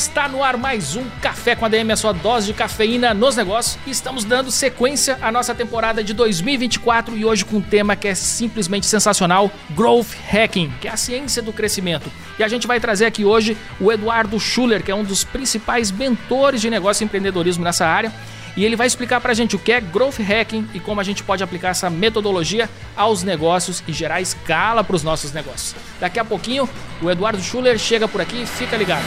Está no ar mais um Café com a DM, a sua dose de cafeína nos negócios. E estamos dando sequência à nossa temporada de 2024 e hoje com um tema que é simplesmente sensacional: Growth Hacking, que é a ciência do crescimento. E a gente vai trazer aqui hoje o Eduardo Schuller, que é um dos principais mentores de negócio e empreendedorismo nessa área e ele vai explicar para a gente o que é Growth Hacking e como a gente pode aplicar essa metodologia aos negócios e gerar escala para os nossos negócios. Daqui a pouquinho, o Eduardo Schuller chega por aqui, fica ligado.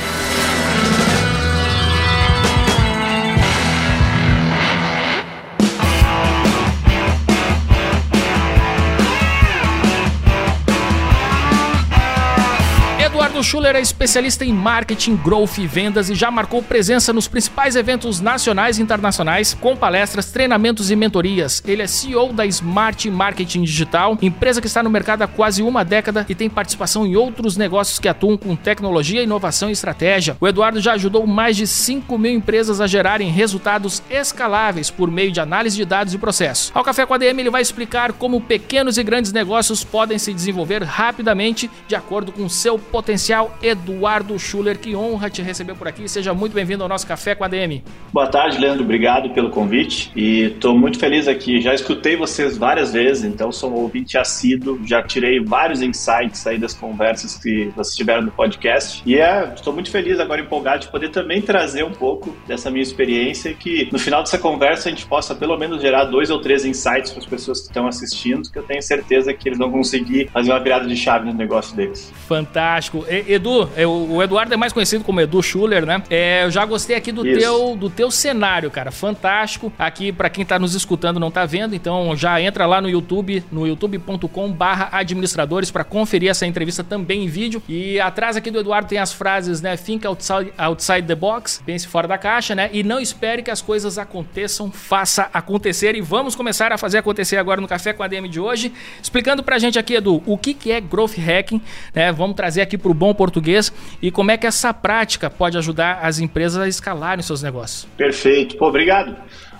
Eduardo Schuller é especialista em marketing, growth e vendas e já marcou presença nos principais eventos nacionais e internacionais, com palestras, treinamentos e mentorias. Ele é CEO da Smart Marketing Digital, empresa que está no mercado há quase uma década e tem participação em outros negócios que atuam com tecnologia, inovação e estratégia. O Eduardo já ajudou mais de 5 mil empresas a gerarem resultados escaláveis por meio de análise de dados e processos. Ao Café com a DM, ele vai explicar como pequenos e grandes negócios podem se desenvolver rapidamente de acordo com seu potencial Eduardo Schuller. Que honra te receber por aqui. Seja muito bem-vindo ao nosso Café com a DM. Boa tarde, Leandro. Obrigado pelo convite. E estou muito feliz aqui. Já escutei vocês várias vezes, então sou um ouvinte assíduo. Já tirei vários insights aí das conversas que vocês tiveram no podcast. E estou é, muito feliz agora, empolgado, de poder também trazer um pouco dessa minha experiência e que no final dessa conversa a gente possa pelo menos gerar dois ou três insights para as pessoas que estão assistindo, que eu tenho certeza que eles vão conseguir fazer uma virada de chave no negócio deles. Fantástico. Edu, é, o Eduardo é mais conhecido como Edu Schuller, né? É, eu já gostei aqui do teu, do teu cenário, cara. Fantástico. Aqui, para quem tá nos escutando não tá vendo, então já entra lá no YouTube, no youtube.com barra administradores para conferir essa entrevista também em vídeo. E atrás aqui do Eduardo tem as frases, né? Think outside, outside the box, pense fora da caixa, né? E não espere que as coisas aconteçam, faça acontecer. E vamos começar a fazer acontecer agora no Café com a DM de hoje, explicando pra gente aqui, Edu, o que, que é Growth Hacking, né? Vamos trazer aqui pro bom português e como é que essa prática pode ajudar as empresas a escalarem seus negócios. Perfeito. Pô, obrigado.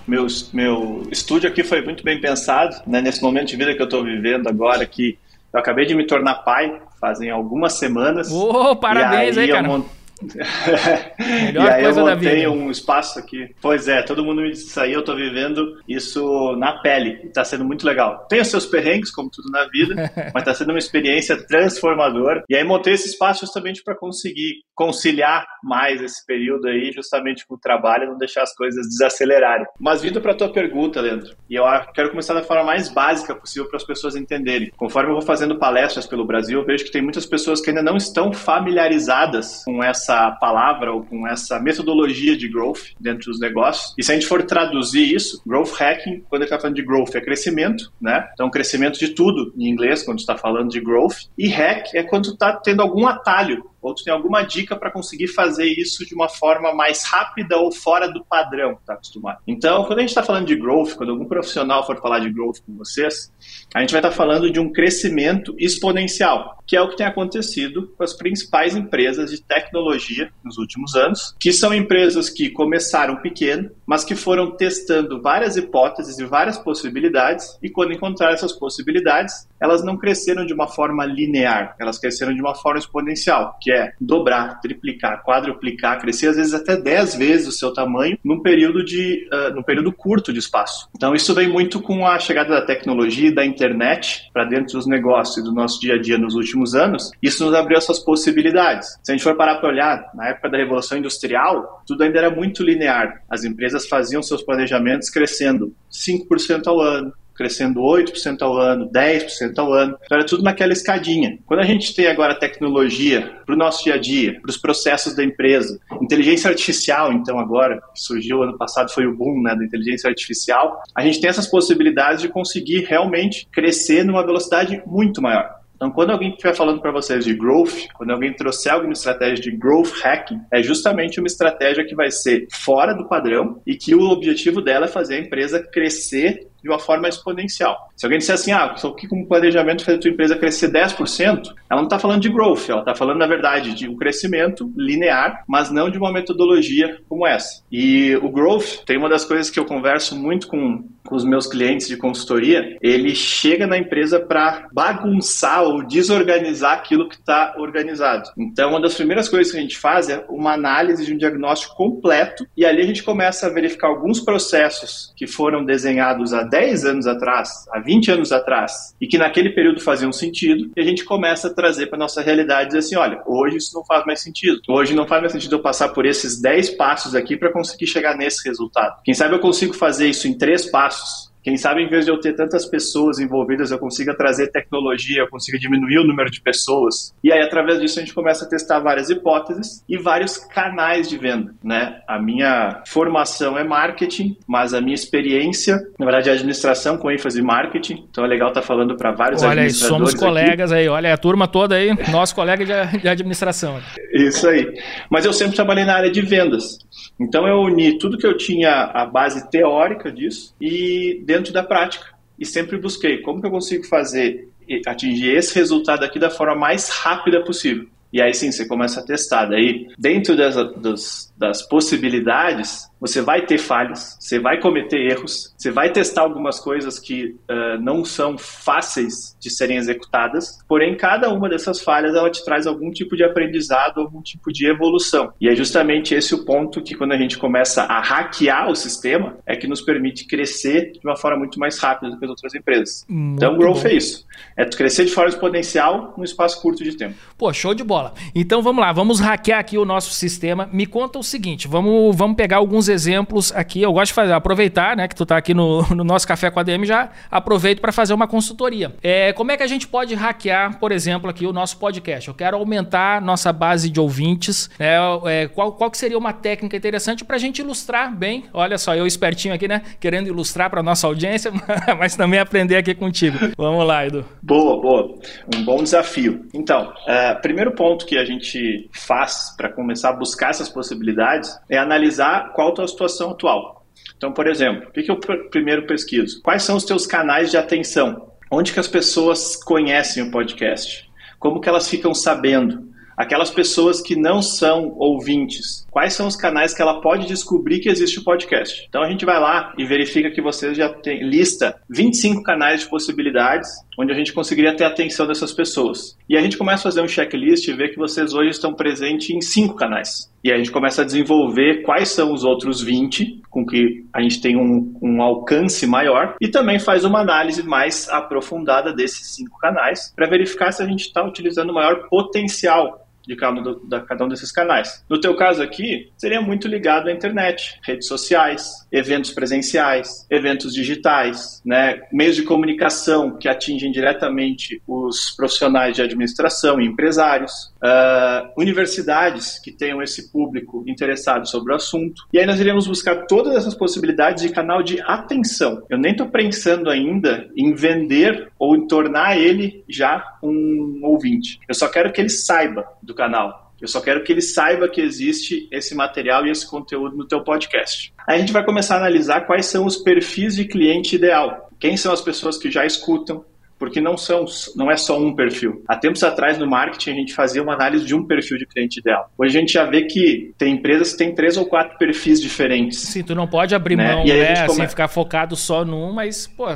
Meu, meu estúdio aqui foi muito bem pensado, né? nesse momento de vida que eu estou vivendo agora, que eu acabei de me tornar pai, fazem algumas semanas. Oh, parabéns aí, cara. Mont... Melhor e aí eu montei um espaço aqui. Pois é, todo mundo me disse isso aí, eu tô vivendo isso na pele. Tá sendo muito legal. Tem os seus perrengues, como tudo na vida, mas tá sendo uma experiência transformadora. E aí montei esse espaço justamente para conseguir conciliar mais esse período aí, justamente com o trabalho, não deixar as coisas desacelerarem. Mas vindo para tua pergunta, Leandro, e eu quero começar da forma mais básica possível para as pessoas entenderem. Conforme eu vou fazendo palestras pelo Brasil, eu vejo que tem muitas pessoas que ainda não estão familiarizadas com essa essa palavra ou com essa metodologia de growth dentro dos negócios. E se a gente for traduzir isso, growth hacking, quando ele está falando de growth, é crescimento, né? Então, crescimento de tudo em inglês, quando está falando de growth. E hack é quando está tendo algum atalho ou tu tem alguma dica para conseguir fazer isso de uma forma mais rápida ou fora do padrão que está acostumado. Então, quando a gente está falando de growth, quando algum profissional for falar de growth com vocês, a gente vai estar tá falando de um crescimento exponencial, que é o que tem acontecido com as principais empresas de tecnologia nos últimos anos, que são empresas que começaram pequeno, mas que foram testando várias hipóteses e várias possibilidades, e quando encontraram essas possibilidades, elas não cresceram de uma forma linear, elas cresceram de uma forma exponencial, que é dobrar, triplicar, quadruplicar, crescer às vezes até 10 vezes o seu tamanho num período de uh, num período curto de espaço. Então isso vem muito com a chegada da tecnologia e da internet para dentro dos negócios e do nosso dia a dia nos últimos anos. Isso nos abriu essas possibilidades. Se a gente for parar para olhar na época da revolução industrial, tudo ainda era muito linear. As empresas faziam seus planejamentos crescendo 5% ao ano, crescendo 8% ao ano, 10% ao ano. Então era tudo naquela escadinha. Quando a gente tem agora tecnologia para o nosso dia a dia, para os processos da empresa, inteligência artificial, então agora, que surgiu ano passado, foi o boom né, da inteligência artificial, a gente tem essas possibilidades de conseguir realmente crescer numa velocidade muito maior. Então, quando alguém estiver falando para vocês de growth, quando alguém trouxer alguma estratégia de growth hacking, é justamente uma estratégia que vai ser fora do padrão e que o objetivo dela é fazer a empresa crescer de uma forma exponencial. Se alguém disser assim, ah, só que com planejamento fazer a tua empresa crescer 10%, ela não está falando de growth, ela está falando, na verdade, de um crescimento linear, mas não de uma metodologia como essa. E o growth, tem uma das coisas que eu converso muito com, com os meus clientes de consultoria, ele chega na empresa para bagunçar ou desorganizar aquilo que está organizado. Então, uma das primeiras coisas que a gente faz é uma análise de um diagnóstico completo e ali a gente começa a verificar alguns processos que foram desenhados há 10 anos atrás, há 20 anos atrás, e que naquele período faziam sentido, e a gente começa a trazer para nossa realidade e dizer assim, olha, hoje isso não faz mais sentido. Hoje não faz mais sentido eu passar por esses 10 passos aqui para conseguir chegar nesse resultado. Quem sabe eu consigo fazer isso em três passos quem sabe, em vez de eu ter tantas pessoas envolvidas, eu consiga trazer tecnologia, eu consiga diminuir o número de pessoas. E aí, através disso, a gente começa a testar várias hipóteses e vários canais de venda, né? A minha formação é marketing, mas a minha experiência, na verdade, é administração com ênfase em marketing. Então é legal estar tá falando para vários olha, administradores. Olha, somos colegas aqui. aí, olha a turma toda aí, nosso colega de, de administração. Isso aí. Mas eu sempre trabalhei na área de vendas. Então eu uni tudo que eu tinha, a base teórica disso, e dentro da prática. E sempre busquei como que eu consigo fazer, atingir esse resultado aqui da forma mais rápida possível. E aí sim, você começa a testar. Daí, dentro das, das, das possibilidades, você vai ter falhas, você vai cometer erros, você vai testar algumas coisas que uh, não são fáceis de serem executadas, porém, cada uma dessas falhas ela te traz algum tipo de aprendizado, algum tipo de evolução. E é justamente esse o ponto que, quando a gente começa a hackear o sistema, é que nos permite crescer de uma forma muito mais rápida do que as outras empresas. Muito então, growth bom. é isso. É crescer de forma exponencial num espaço curto de tempo. Pô, show de bola. Então, vamos lá, vamos hackear aqui o nosso sistema. Me conta o seguinte, vamos, vamos pegar alguns exemplos aqui. Eu gosto de fazer, aproveitar, né, que tu está aqui no, no, nosso Café com a DM, já aproveito para fazer uma consultoria. É, como é que a gente pode hackear, por exemplo, aqui o nosso podcast? Eu quero aumentar nossa base de ouvintes. Né, é, qual, qual que seria uma técnica interessante para a gente ilustrar bem? Olha só, eu espertinho aqui, né, querendo ilustrar para nossa audiência, mas também aprender aqui contigo. Vamos lá, Edu. Boa, boa. Um bom desafio. Então, uh, primeiro ponto que a gente faz para começar a buscar essas possibilidades é analisar qual tua situação atual. Então, por exemplo, o que, que eu primeiro pesquiso? Quais são os teus canais de atenção? Onde que as pessoas conhecem o podcast? Como que elas ficam sabendo? Aquelas pessoas que não são ouvintes, quais são os canais que ela pode descobrir que existe o podcast? Então a gente vai lá e verifica que você já tem lista 25 canais de possibilidades onde a gente conseguiria ter a atenção dessas pessoas. E a gente começa a fazer um checklist e ver que vocês hoje estão presentes em cinco canais. E a gente começa a desenvolver quais são os outros 20 com que a gente tem um, um alcance maior e também faz uma análise mais aprofundada desses cinco canais para verificar se a gente está utilizando o maior potencial de cada, um, de cada um desses canais. No teu caso aqui, seria muito ligado à internet, redes sociais, eventos presenciais, eventos digitais, né, meios de comunicação que atingem diretamente os profissionais de administração e empresários, uh, universidades que tenham esse público interessado sobre o assunto. E aí nós iremos buscar todas essas possibilidades de canal de atenção. Eu nem estou pensando ainda em vender ou em tornar ele já um ouvinte. Eu só quero que ele saiba do do canal. Eu só quero que ele saiba que existe esse material e esse conteúdo no teu podcast. Aí a gente vai começar a analisar quais são os perfis de cliente ideal. Quem são as pessoas que já escutam, porque não são não é só um perfil. Há tempos atrás no marketing a gente fazia uma análise de um perfil de cliente ideal. Hoje a gente já vê que tem empresas que têm três ou quatro perfis diferentes. Sim, tu não pode abrir né? mão, né? Come... Assim, ficar focado só num, mas pô,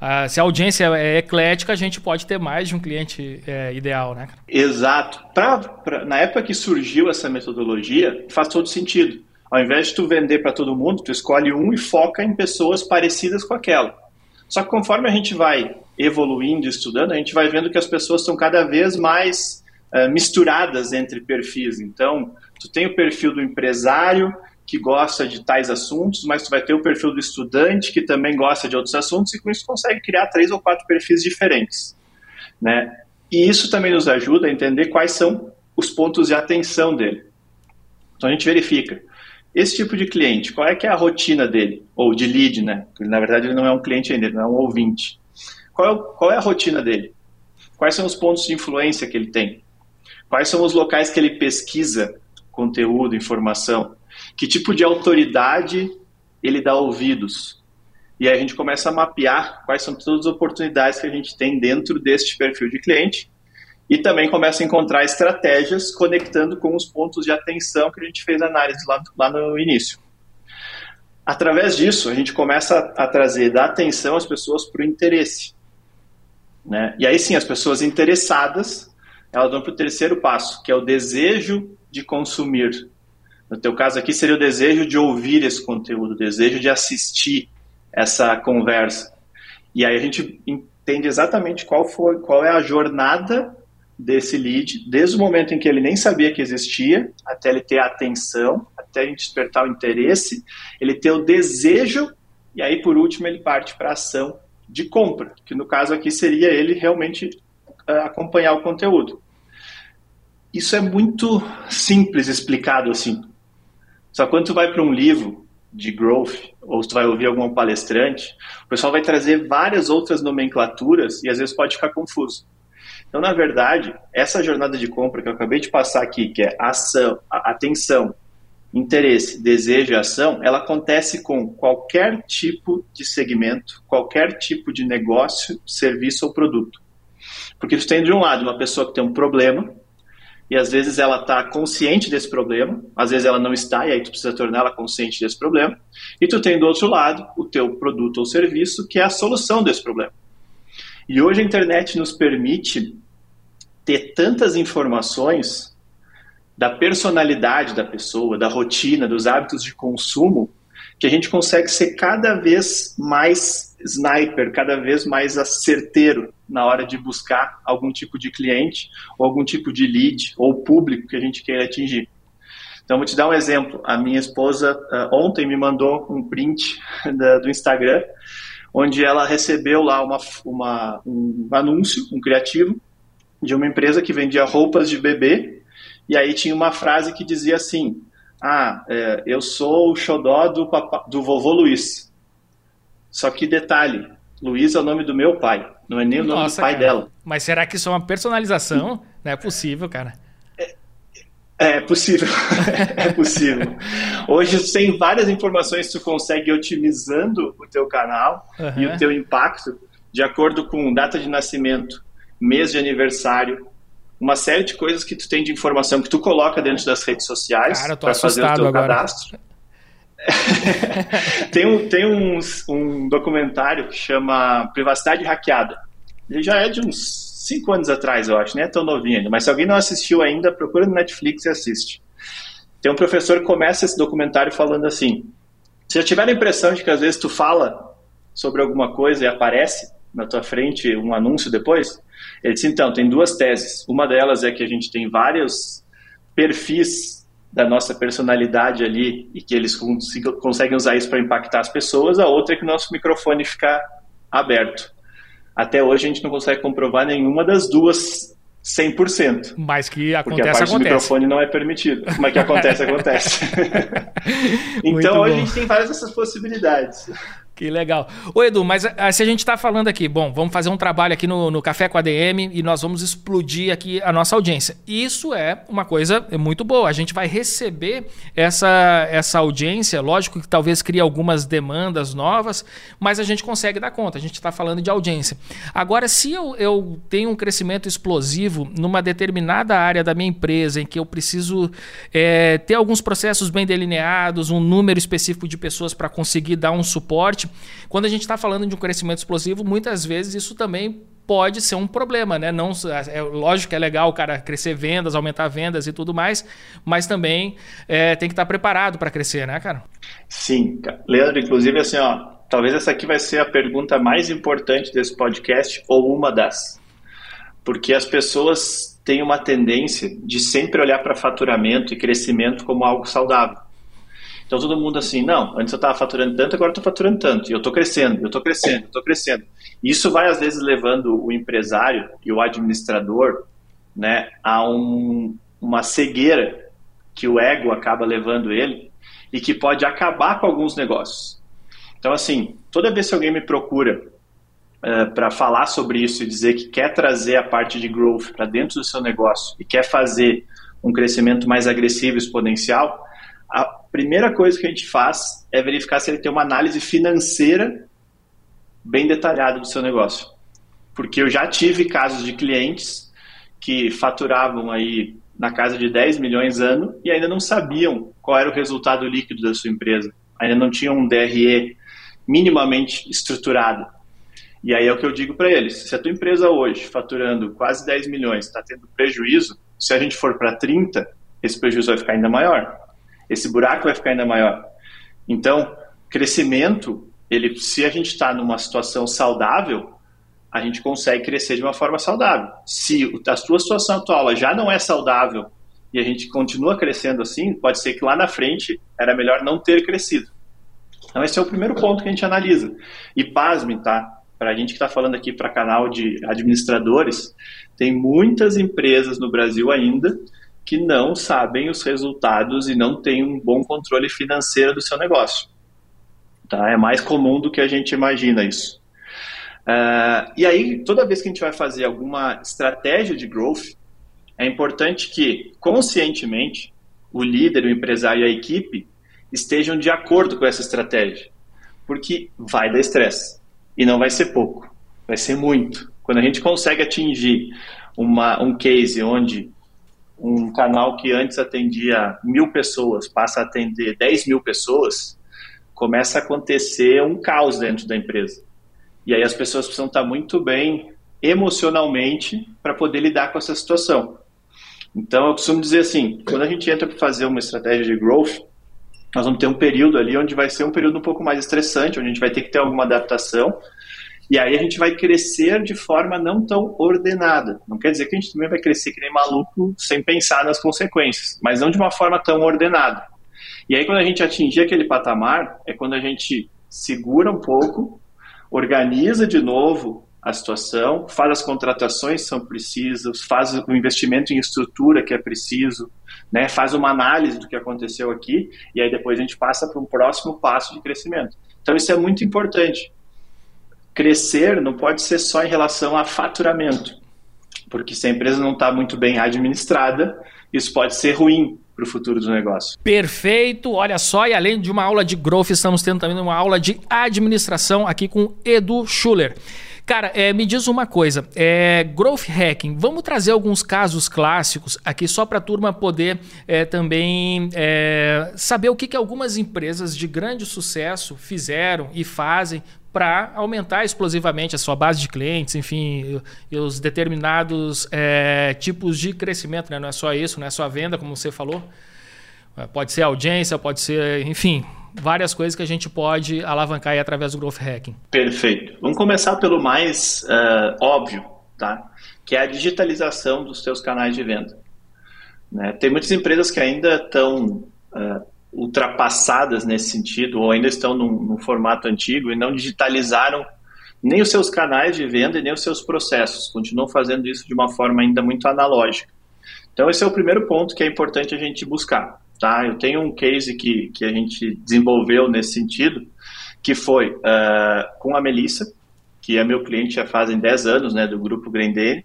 ah, se a audiência é eclética, a gente pode ter mais de um cliente é, ideal, né? Exato. Pra, pra, na época que surgiu essa metodologia, faz todo sentido. Ao invés de tu vender para todo mundo, tu escolhe um e foca em pessoas parecidas com aquela. Só que conforme a gente vai evoluindo, e estudando, a gente vai vendo que as pessoas são cada vez mais uh, misturadas entre perfis. Então, tu tem o perfil do empresário, que gosta de tais assuntos, mas tu vai ter o perfil do estudante que também gosta de outros assuntos e com isso consegue criar três ou quatro perfis diferentes, né? E isso também nos ajuda a entender quais são os pontos de atenção dele. Então a gente verifica esse tipo de cliente, qual é que é a rotina dele ou de lead, né? Porque, na verdade ele não é um cliente ainda, ele não é um ouvinte. Qual é, qual é a rotina dele? Quais são os pontos de influência que ele tem? Quais são os locais que ele pesquisa conteúdo, informação? Que tipo de autoridade ele dá ouvidos? E aí a gente começa a mapear quais são todas as oportunidades que a gente tem dentro deste perfil de cliente e também começa a encontrar estratégias conectando com os pontos de atenção que a gente fez análise lá, lá no início. Através disso, a gente começa a, a trazer da atenção as pessoas para o interesse. Né? E aí sim, as pessoas interessadas, elas vão para o terceiro passo, que é o desejo de consumir. No teu caso aqui seria o desejo de ouvir esse conteúdo, o desejo de assistir essa conversa. E aí a gente entende exatamente qual, foi, qual é a jornada desse lead, desde o momento em que ele nem sabia que existia, até ele ter a atenção, até ele despertar o interesse, ele ter o desejo, e aí por último ele parte para a ação de compra, que no caso aqui seria ele realmente uh, acompanhar o conteúdo. Isso é muito simples explicado assim. Só quando tu vai para um livro de growth, ou tu vai ouvir algum palestrante, o pessoal vai trazer várias outras nomenclaturas e às vezes pode ficar confuso. Então, na verdade, essa jornada de compra que eu acabei de passar aqui, que é ação, atenção, interesse, desejo e ação, ela acontece com qualquer tipo de segmento, qualquer tipo de negócio, serviço ou produto. Porque tu tem de um lado uma pessoa que tem um problema, e às vezes ela está consciente desse problema, às vezes ela não está, e aí tu precisa torná-la consciente desse problema, e tu tem do outro lado o teu produto ou serviço, que é a solução desse problema. E hoje a internet nos permite ter tantas informações da personalidade da pessoa, da rotina, dos hábitos de consumo, que a gente consegue ser cada vez mais sniper, cada vez mais certeiro na hora de buscar algum tipo de cliente ou algum tipo de lead ou público que a gente queira atingir. Então, vou te dar um exemplo. A minha esposa uh, ontem me mandou um print da, do Instagram, onde ela recebeu lá uma, uma, um anúncio, um criativo, de uma empresa que vendia roupas de bebê e aí tinha uma frase que dizia assim: Ah, é, eu sou o xodó do, papá, do vovô Luiz. Só que detalhe: Luiz é o nome do meu pai, não é nem o nome Nossa, do pai cara. dela. Mas será que isso é uma personalização? Não é possível, cara. É, é possível, é possível. Hoje tem várias informações que tu consegue otimizando o teu canal uhum. e o teu impacto de acordo com data de nascimento, mês de aniversário, uma série de coisas que tu tem de informação que tu coloca dentro das redes sociais para fazer o teu agora. cadastro. tem um, tem um, um documentário que chama Privacidade Hackeada. Ele já é de uns cinco anos atrás, eu acho, nem é tão novinho ainda. Mas se alguém não assistiu ainda, procura no Netflix e assiste. Tem um professor que começa esse documentário falando assim: se já tiver a impressão de que às vezes tu fala sobre alguma coisa e aparece na tua frente um anúncio depois, ele disse, então, tem duas teses. Uma delas é que a gente tem vários perfis da nossa personalidade ali e que eles conseguem usar isso para impactar as pessoas. A outra é que o nosso microfone fica aberto. Até hoje a gente não consegue comprovar nenhuma das duas 100%. Mas que acontece, porque a parte acontece. do microfone não é permitido. Mas que acontece, acontece. então hoje a gente tem várias dessas possibilidades. Que legal. Ô Edu, mas ah, se a gente está falando aqui, bom, vamos fazer um trabalho aqui no, no Café com a DM e nós vamos explodir aqui a nossa audiência. Isso é uma coisa muito boa. A gente vai receber essa, essa audiência, lógico que talvez crie algumas demandas novas, mas a gente consegue dar conta. A gente está falando de audiência. Agora, se eu, eu tenho um crescimento explosivo numa determinada área da minha empresa em que eu preciso é, ter alguns processos bem delineados, um número específico de pessoas para conseguir dar um suporte, quando a gente está falando de um crescimento explosivo, muitas vezes isso também pode ser um problema, né? Não, é lógico que é legal o cara crescer vendas, aumentar vendas e tudo mais, mas também é, tem que estar tá preparado para crescer, né, cara? Sim, Leandro, inclusive assim, ó, talvez essa aqui vai ser a pergunta mais importante desse podcast ou uma das, porque as pessoas têm uma tendência de sempre olhar para faturamento e crescimento como algo saudável. Então todo mundo assim, não, antes eu estava faturando tanto, agora estou faturando tanto, e eu estou crescendo, eu estou crescendo, eu estou crescendo. Isso vai às vezes levando o empresário e o administrador né, a um, uma cegueira que o ego acaba levando ele e que pode acabar com alguns negócios. Então assim, toda vez que alguém me procura uh, para falar sobre isso e dizer que quer trazer a parte de growth para dentro do seu negócio e quer fazer um crescimento mais agressivo e exponencial, a primeira coisa que a gente faz é verificar se ele tem uma análise financeira bem detalhada do seu negócio. Porque eu já tive casos de clientes que faturavam aí na casa de 10 milhões ano e ainda não sabiam qual era o resultado líquido da sua empresa. Ainda não tinham um DRE minimamente estruturado. E aí é o que eu digo para eles: se a tua empresa hoje, faturando quase 10 milhões, está tendo prejuízo, se a gente for para 30, esse prejuízo vai ficar ainda maior. Esse buraco vai ficar ainda maior. Então, crescimento, ele, se a gente está numa situação saudável, a gente consegue crescer de uma forma saudável. Se a sua situação atual já não é saudável e a gente continua crescendo assim, pode ser que lá na frente era melhor não ter crescido. Então esse é o primeiro ponto que a gente analisa. E pasme, tá? Para a gente que está falando aqui para canal de administradores, tem muitas empresas no Brasil ainda que não sabem os resultados e não têm um bom controle financeiro do seu negócio. Tá? É mais comum do que a gente imagina isso. Uh, e aí, toda vez que a gente vai fazer alguma estratégia de growth, é importante que, conscientemente, o líder, o empresário e a equipe estejam de acordo com essa estratégia. Porque vai dar estresse. E não vai ser pouco, vai ser muito. Quando a gente consegue atingir uma, um case onde um canal que antes atendia mil pessoas passa a atender 10 mil pessoas, começa a acontecer um caos dentro da empresa. E aí as pessoas precisam estar muito bem emocionalmente para poder lidar com essa situação. Então eu costumo dizer assim, quando a gente entra para fazer uma estratégia de growth, nós vamos ter um período ali onde vai ser um período um pouco mais estressante, onde a gente vai ter que ter alguma adaptação, e aí a gente vai crescer de forma não tão ordenada. Não quer dizer que a gente também vai crescer que nem maluco sem pensar nas consequências, mas não de uma forma tão ordenada. E aí quando a gente atingir aquele patamar, é quando a gente segura um pouco, organiza de novo a situação, faz as contratações que são precisas, faz o investimento em estrutura que é preciso, né, faz uma análise do que aconteceu aqui e aí depois a gente passa para um próximo passo de crescimento. Então isso é muito importante. Crescer não pode ser só em relação a faturamento, porque se a empresa não está muito bem administrada, isso pode ser ruim para o futuro do negócio. Perfeito, olha só, e além de uma aula de growth, estamos tendo também uma aula de administração aqui com Edu Schuller. Cara, é, me diz uma coisa, é, growth hacking, vamos trazer alguns casos clássicos aqui só para a turma poder é, também é, saber o que, que algumas empresas de grande sucesso fizeram e fazem para aumentar explosivamente a sua base de clientes, enfim, e os determinados é, tipos de crescimento, né? não é só isso, não é só a venda, como você falou. Pode ser audiência, pode ser, enfim, várias coisas que a gente pode alavancar aí através do Growth Hacking. Perfeito. Vamos começar pelo mais uh, óbvio, tá? que é a digitalização dos seus canais de venda. Né? Tem muitas empresas que ainda estão uh, ultrapassadas nesse sentido, ou ainda estão num, num, formato antigo e não digitalizaram nem os seus canais de venda e nem os seus processos, continuam fazendo isso de uma forma ainda muito analógica. Então, esse é o primeiro ponto que é importante a gente buscar. Tá? Eu tenho um case que, que a gente desenvolveu nesse sentido, que foi uh, com a Melissa, que é meu cliente já fazem 10 anos, né, do grupo Grendene,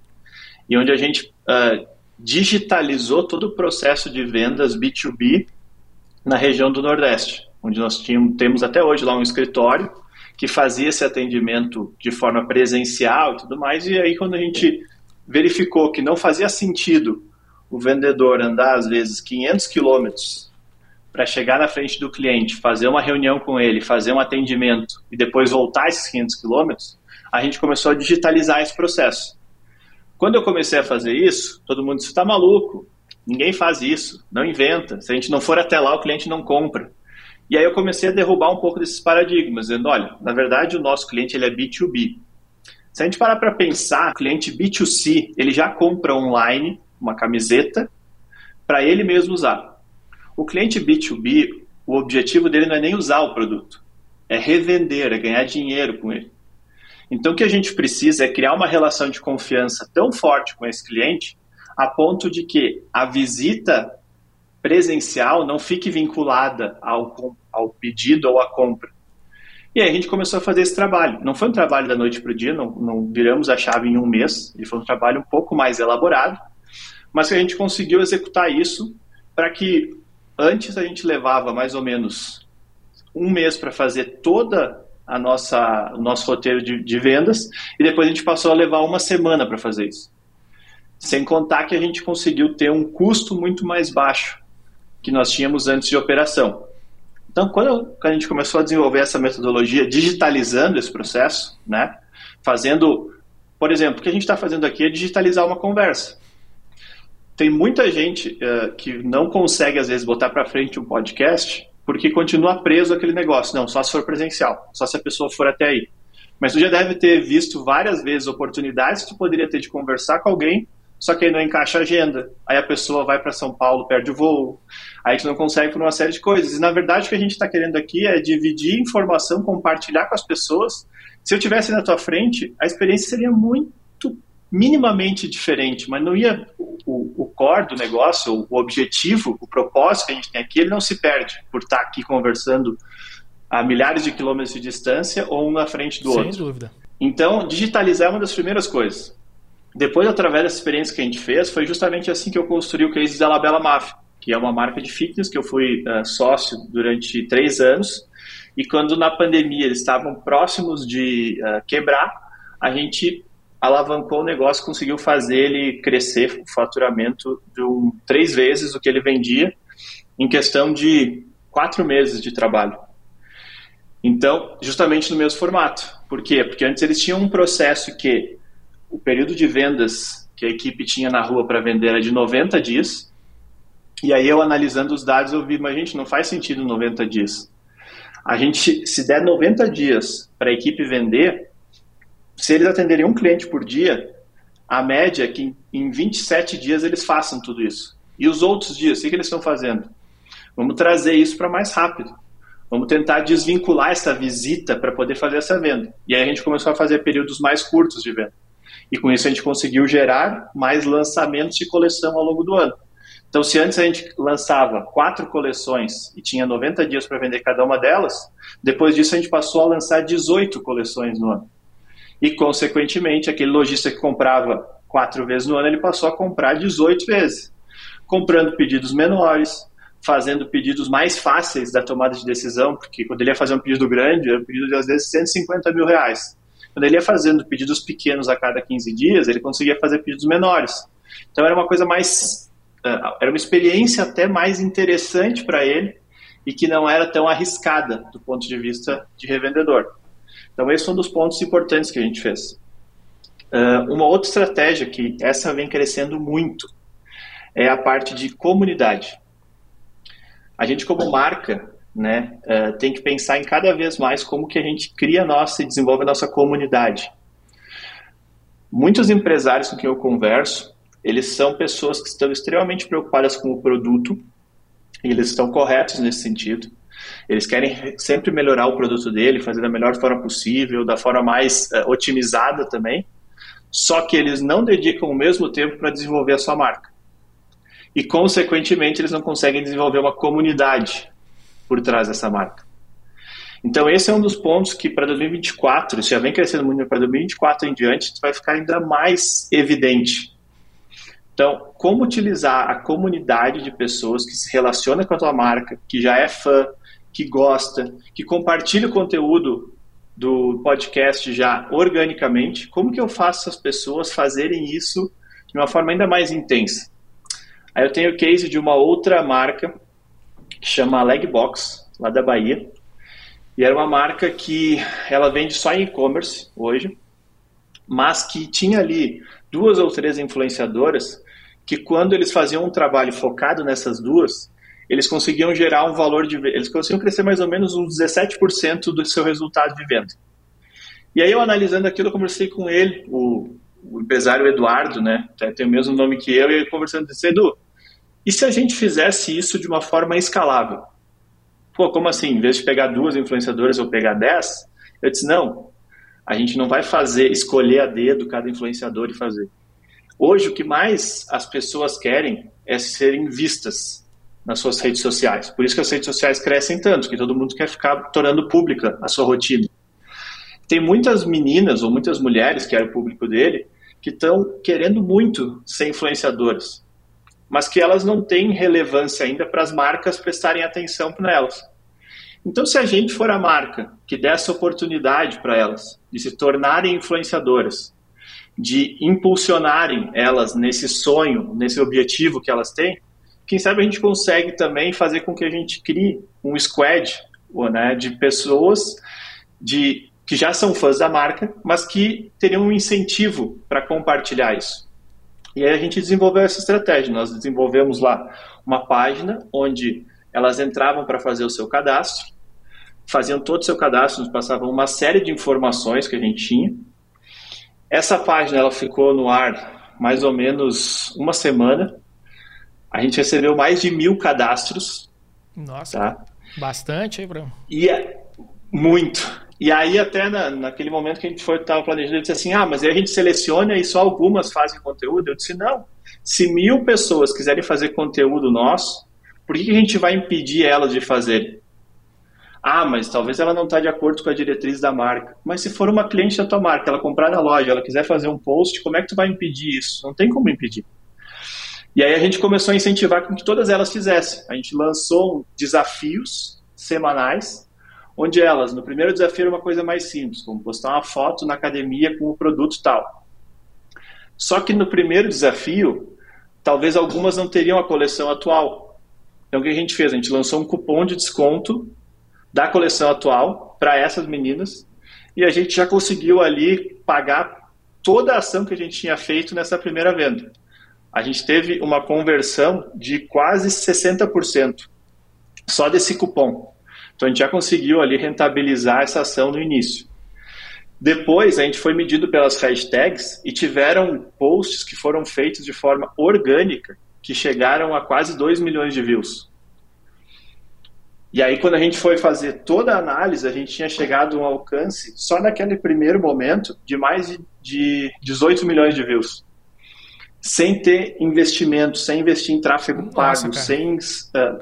e onde a gente uh, digitalizou todo o processo de vendas B2B na região do Nordeste, onde nós tínhamos, temos até hoje lá um escritório que fazia esse atendimento de forma presencial e tudo mais, e aí quando a gente verificou que não fazia sentido o vendedor andar às vezes 500 quilômetros para chegar na frente do cliente, fazer uma reunião com ele, fazer um atendimento e depois voltar esses 500 quilômetros, a gente começou a digitalizar esse processo. Quando eu comecei a fazer isso, todo mundo disse: está maluco? Ninguém faz isso, não inventa. Se a gente não for até lá, o cliente não compra. E aí eu comecei a derrubar um pouco desses paradigmas, dizendo, olha, na verdade o nosso cliente ele é B2B. Se a gente parar para pensar, cliente B2C, ele já compra online uma camiseta para ele mesmo usar. O cliente B2B, o objetivo dele não é nem usar o produto, é revender, é ganhar dinheiro com ele. Então o que a gente precisa é criar uma relação de confiança tão forte com esse cliente a ponto de que a visita presencial não fique vinculada ao, ao pedido ou à compra. E aí a gente começou a fazer esse trabalho. Não foi um trabalho da noite para o dia, não, não viramos a chave em um mês, ele foi um trabalho um pouco mais elaborado, mas que a gente conseguiu executar isso para que antes a gente levava mais ou menos um mês para fazer toda a nossa o nosso roteiro de, de, vendas e depois a gente passou a levar uma semana para fazer isso. Sem contar que a gente conseguiu ter um custo muito mais baixo que nós tínhamos antes de operação. Então, quando a gente começou a desenvolver essa metodologia, digitalizando esse processo, né, fazendo, por exemplo, o que a gente está fazendo aqui é digitalizar uma conversa. Tem muita gente uh, que não consegue, às vezes, botar para frente um podcast porque continua preso aquele negócio. Não, só se for presencial, só se a pessoa for até aí. Mas tu já deve ter visto várias vezes oportunidades que tu poderia ter de conversar com alguém só que aí não encaixa a agenda. Aí a pessoa vai para São Paulo, perde o voo, aí gente não consegue por uma série de coisas. E na verdade o que a gente está querendo aqui é dividir informação, compartilhar com as pessoas. Se eu tivesse na tua frente, a experiência seria muito minimamente diferente, mas não ia o, o core do negócio, o objetivo, o propósito que a gente tem aqui, ele não se perde por estar aqui conversando a milhares de quilômetros de distância ou um na frente do Sem outro. Sem dúvida. Então, digitalizar é uma das primeiras coisas. Depois, através dessa experiência que a gente fez, foi justamente assim que eu construí o case da Labela Mafia, que é uma marca de fitness que eu fui uh, sócio durante três anos. E quando na pandemia eles estavam próximos de uh, quebrar, a gente alavancou o negócio, conseguiu fazer ele crescer o faturamento de um, três vezes o que ele vendia em questão de quatro meses de trabalho. Então, justamente no mesmo formato. Por quê? Porque antes eles tinham um processo que o período de vendas que a equipe tinha na rua para vender era de 90 dias. E aí eu analisando os dados eu vi, mas gente, não faz sentido 90 dias. A gente, se der 90 dias para a equipe vender, se eles atenderem um cliente por dia, a média é que em 27 dias eles façam tudo isso. E os outros dias, o que, que eles estão fazendo? Vamos trazer isso para mais rápido. Vamos tentar desvincular essa visita para poder fazer essa venda. E aí a gente começou a fazer períodos mais curtos de venda. E com isso a gente conseguiu gerar mais lançamentos de coleção ao longo do ano. Então, se antes a gente lançava quatro coleções e tinha 90 dias para vender cada uma delas, depois disso a gente passou a lançar 18 coleções no ano. E, consequentemente, aquele lojista que comprava quatro vezes no ano, ele passou a comprar 18 vezes, comprando pedidos menores, fazendo pedidos mais fáceis da tomada de decisão, porque quando ele ia fazer um pedido grande, era um pedido de às vezes 150 mil reais. Quando ele ia fazendo pedidos pequenos a cada 15 dias, ele conseguia fazer pedidos menores. Então era uma coisa mais. Uh, era uma experiência até mais interessante para ele e que não era tão arriscada do ponto de vista de revendedor. Então, esse foi um dos pontos importantes que a gente fez. Uh, uma outra estratégia que essa vem crescendo muito é a parte de comunidade. A gente, como marca, né? Uh, tem que pensar em cada vez mais como que a gente cria nossa e desenvolve a nossa comunidade. Muitos empresários com quem eu converso, eles são pessoas que estão extremamente preocupadas com o produto e eles estão corretos nesse sentido. Eles querem sempre melhorar o produto dele, fazer da melhor forma possível, da forma mais uh, otimizada também. Só que eles não dedicam o mesmo tempo para desenvolver a sua marca. E, consequentemente, eles não conseguem desenvolver uma comunidade por trás dessa marca. Então, esse é um dos pontos que para 2024, isso já vem crescendo muito, para 2024 em diante, vai ficar ainda mais evidente. Então, como utilizar a comunidade de pessoas que se relaciona com a tua marca, que já é fã, que gosta, que compartilha o conteúdo do podcast já organicamente, como que eu faço as pessoas fazerem isso de uma forma ainda mais intensa? Aí eu tenho o case de uma outra marca que chama Legbox, lá da Bahia. E era uma marca que ela vende só em e-commerce hoje, mas que tinha ali duas ou três influenciadoras que quando eles faziam um trabalho focado nessas duas, eles conseguiam gerar um valor de eles conseguiam crescer mais ou menos uns 17% do seu resultado de venda. E aí eu analisando aquilo, eu conversei com ele, o, o empresário Eduardo, né, tem o mesmo nome que eu, e ele conversando disse, Edu, e se a gente fizesse isso de uma forma escalável? Pô, como assim? Em vez de pegar duas influenciadoras ou pegar dez? Eu disse, não, a gente não vai fazer, escolher a dedo cada influenciador e fazer. Hoje, o que mais as pessoas querem é serem vistas. Nas suas redes sociais. Por isso que as redes sociais crescem tanto, que todo mundo quer ficar tornando pública a sua rotina. Tem muitas meninas ou muitas mulheres, que era o público dele, que estão querendo muito ser influenciadoras, mas que elas não têm relevância ainda para as marcas prestarem atenção para elas. Então, se a gente for a marca que der essa oportunidade para elas de se tornarem influenciadoras, de impulsionarem elas nesse sonho, nesse objetivo que elas têm, quem sabe a gente consegue também fazer com que a gente crie um squad né, de pessoas de que já são fãs da marca, mas que teriam um incentivo para compartilhar isso. E aí a gente desenvolveu essa estratégia. Nós desenvolvemos lá uma página onde elas entravam para fazer o seu cadastro, faziam todo o seu cadastro, nos passavam uma série de informações que a gente tinha. Essa página ela ficou no ar mais ou menos uma semana. A gente recebeu mais de mil cadastros. Nossa, tá? bastante, hein, Bruno? E é muito. E aí, até na, naquele momento que a gente foi estava planejando, ele disse assim: ah, mas aí a gente seleciona e só algumas fazem conteúdo. Eu disse: não. Se mil pessoas quiserem fazer conteúdo nosso, por que, que a gente vai impedir elas de fazer? Ah, mas talvez ela não está de acordo com a diretriz da marca. Mas se for uma cliente da tua marca, ela comprar na loja, ela quiser fazer um post, como é que tu vai impedir isso? Não tem como impedir. E aí a gente começou a incentivar com que todas elas fizessem. A gente lançou desafios semanais onde elas, no primeiro desafio, era uma coisa mais simples, como postar uma foto na academia com o produto tal. Só que no primeiro desafio, talvez algumas não teriam a coleção atual. Então o que a gente fez? A gente lançou um cupom de desconto da coleção atual para essas meninas e a gente já conseguiu ali pagar toda a ação que a gente tinha feito nessa primeira venda. A gente teve uma conversão de quase 60% só desse cupom. Então a gente já conseguiu ali rentabilizar essa ação no início. Depois a gente foi medido pelas hashtags e tiveram posts que foram feitos de forma orgânica que chegaram a quase 2 milhões de views. E aí, quando a gente foi fazer toda a análise, a gente tinha chegado a um alcance, só naquele primeiro momento, de mais de, de 18 milhões de views. Sem ter investimento, sem investir em tráfego pago, sem. Uh,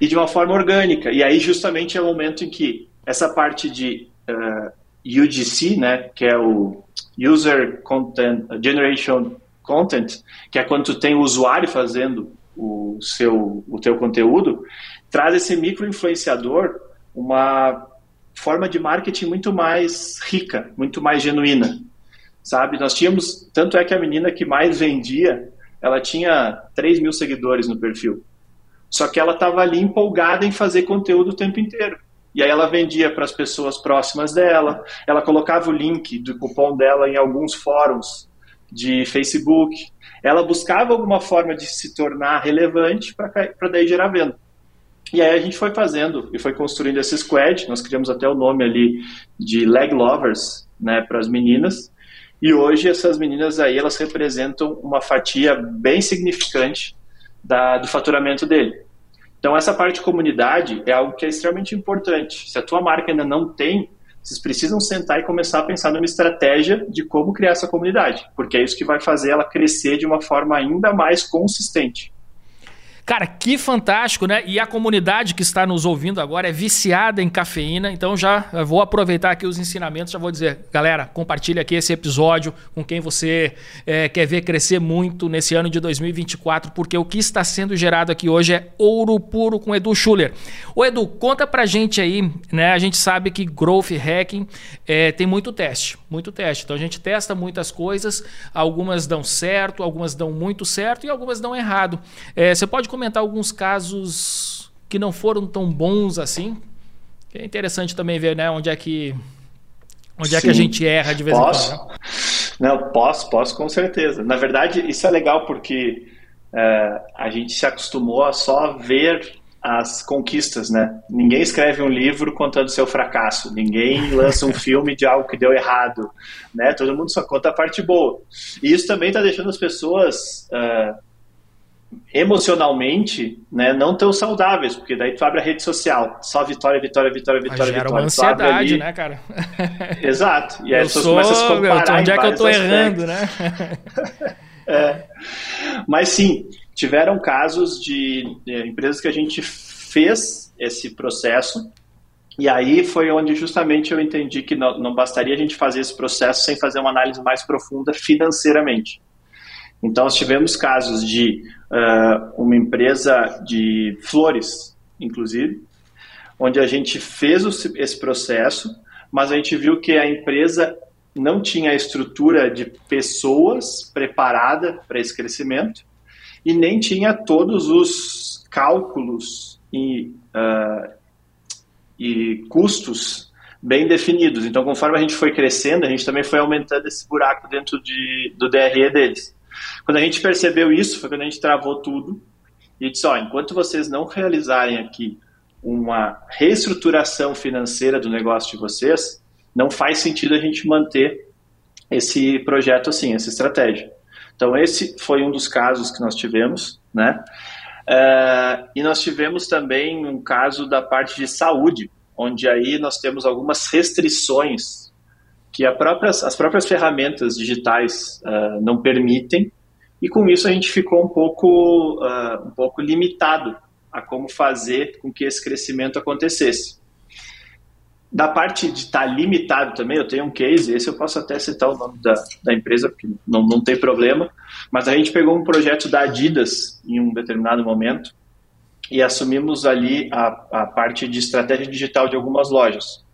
e de uma forma orgânica. E aí justamente é o momento em que essa parte de uh, eh, UGC, né, que é o User Content Generation Content, que é quando tu tem o usuário fazendo o seu o teu conteúdo, traz esse micro influenciador uma forma de marketing muito mais rica, muito mais genuína, sabe? Nós tínhamos, tanto é que a menina que mais vendia, ela tinha 3 mil seguidores no perfil. Só que ela estava ali empolgada em fazer conteúdo o tempo inteiro. E aí ela vendia para as pessoas próximas dela, ela colocava o link do cupom dela em alguns fóruns de Facebook. Ela buscava alguma forma de se tornar relevante para daí gerar venda. E aí a gente foi fazendo e foi construindo esse squad. Nós criamos até o nome ali de Leg Lovers, né, para as meninas. E hoje essas meninas aí elas representam uma fatia bem significante da, do faturamento dele. Então, essa parte de comunidade é algo que é extremamente importante. Se a tua marca ainda não tem, vocês precisam sentar e começar a pensar numa estratégia de como criar essa comunidade, porque é isso que vai fazer ela crescer de uma forma ainda mais consistente. Cara, que fantástico, né? E a comunidade que está nos ouvindo agora é viciada em cafeína, então já vou aproveitar aqui os ensinamentos, já vou dizer, galera, compartilhe aqui esse episódio com quem você é, quer ver crescer muito nesse ano de 2024, porque o que está sendo gerado aqui hoje é ouro puro com Edu Schuller. Ô Edu, conta pra gente aí, né? A gente sabe que growth hacking é, tem muito teste, muito teste. Então a gente testa muitas coisas, algumas dão certo, algumas dão muito certo e algumas dão errado. É, você pode comentar alguns casos que não foram tão bons assim? É interessante também ver, né, onde é que onde Sim. é que a gente erra de vez posso? em quando. Né? Não, posso, posso com certeza. Na verdade, isso é legal porque é, a gente se acostumou a só ver as conquistas, né? Ninguém escreve um livro contando seu fracasso, ninguém lança um filme de algo que deu errado, né? Todo mundo só conta a parte boa. E isso também está deixando as pessoas uh, emocionalmente, né, não tão saudáveis, porque daí tu abre a rede social, só vitória, vitória, vitória, vitória, gera vitória. uma ansiedade, né, cara? Exato. E aí as pessoas começam a se comparar. Onde é que eu tô aspectos. errando, né? é. Mas sim, tiveram casos de, de empresas que a gente fez esse processo e aí foi onde justamente eu entendi que não, não, bastaria a gente fazer esse processo sem fazer uma análise mais profunda financeiramente. Então, nós tivemos casos de uh, uma empresa de flores, inclusive, onde a gente fez esse processo, mas a gente viu que a empresa não tinha a estrutura de pessoas preparada para esse crescimento e nem tinha todos os cálculos e, uh, e custos bem definidos. Então, conforme a gente foi crescendo, a gente também foi aumentando esse buraco dentro de, do DRE deles. Quando a gente percebeu isso, foi quando a gente travou tudo e disse: ó, enquanto vocês não realizarem aqui uma reestruturação financeira do negócio de vocês, não faz sentido a gente manter esse projeto assim, essa estratégia. Então, esse foi um dos casos que nós tivemos, né? Uh, e nós tivemos também um caso da parte de saúde, onde aí nós temos algumas restrições que as próprias ferramentas digitais uh, não permitem, e com isso a gente ficou um pouco, uh, um pouco limitado a como fazer com que esse crescimento acontecesse. Da parte de estar tá limitado também, eu tenho um case, esse eu posso até citar o nome da, da empresa, porque não, não tem problema, mas a gente pegou um projeto da Adidas em um determinado momento e assumimos ali a, a parte de estratégia digital de algumas lojas,